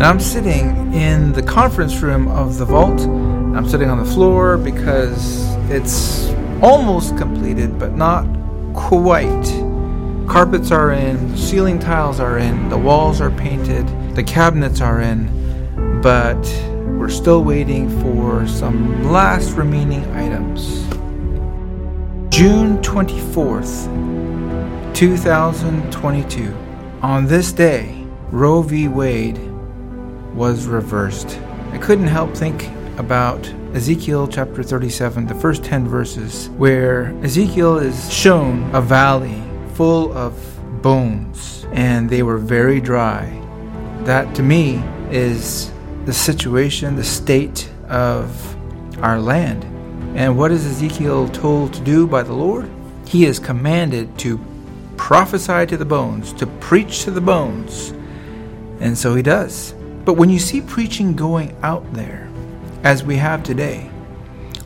I'm sitting in the conference room of the vault. I'm sitting on the floor because it's almost completed, but not quite. Carpets are in, ceiling tiles are in, the walls are painted, the cabinets are in, but we're still waiting for some last remaining items. June 24th, 2022. On this day, Roe v. Wade was reversed. I couldn't help think about Ezekiel chapter 37, the first 10 verses, where Ezekiel is shown a valley full of bones, and they were very dry. That to me is the situation, the state of our land. And what is Ezekiel told to do by the Lord? He is commanded to prophesy to the bones, to preach to the bones. And so he does. But when you see preaching going out there, as we have today,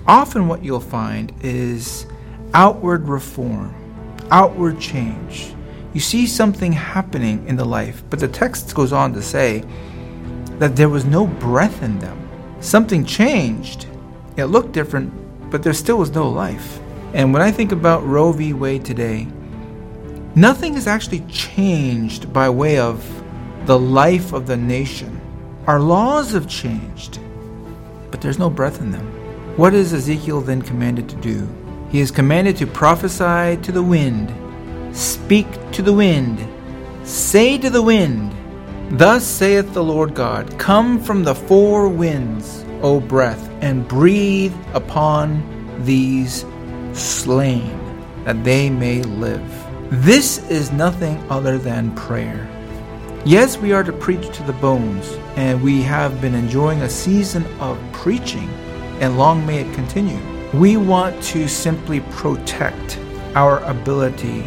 often what you'll find is outward reform, outward change. You see something happening in the life, but the text goes on to say that there was no breath in them. Something changed. It looked different, but there still was no life. And when I think about Roe v. Wade today, nothing has actually changed by way of the life of the nation. Our laws have changed, but there's no breath in them. What is Ezekiel then commanded to do? He is commanded to prophesy to the wind, speak to the wind, say to the wind, Thus saith the Lord God Come from the four winds, O breath, and breathe upon these slain, that they may live. This is nothing other than prayer. Yes, we are to preach to the bones, and we have been enjoying a season of preaching, and long may it continue. We want to simply protect our ability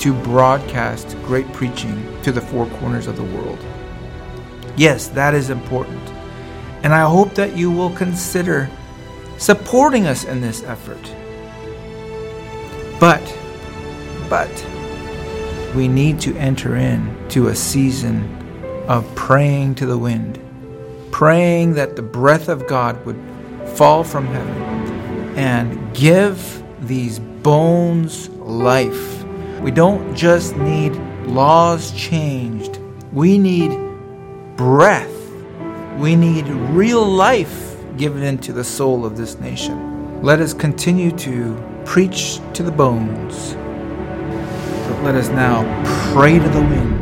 to broadcast great preaching to the four corners of the world. Yes, that is important. And I hope that you will consider supporting us in this effort. But, but, we need to enter into a season of praying to the wind, praying that the breath of God would fall from heaven and give these bones life. We don't just need laws changed, we need breath. We need real life given into the soul of this nation. Let us continue to preach to the bones let us now pray to the wind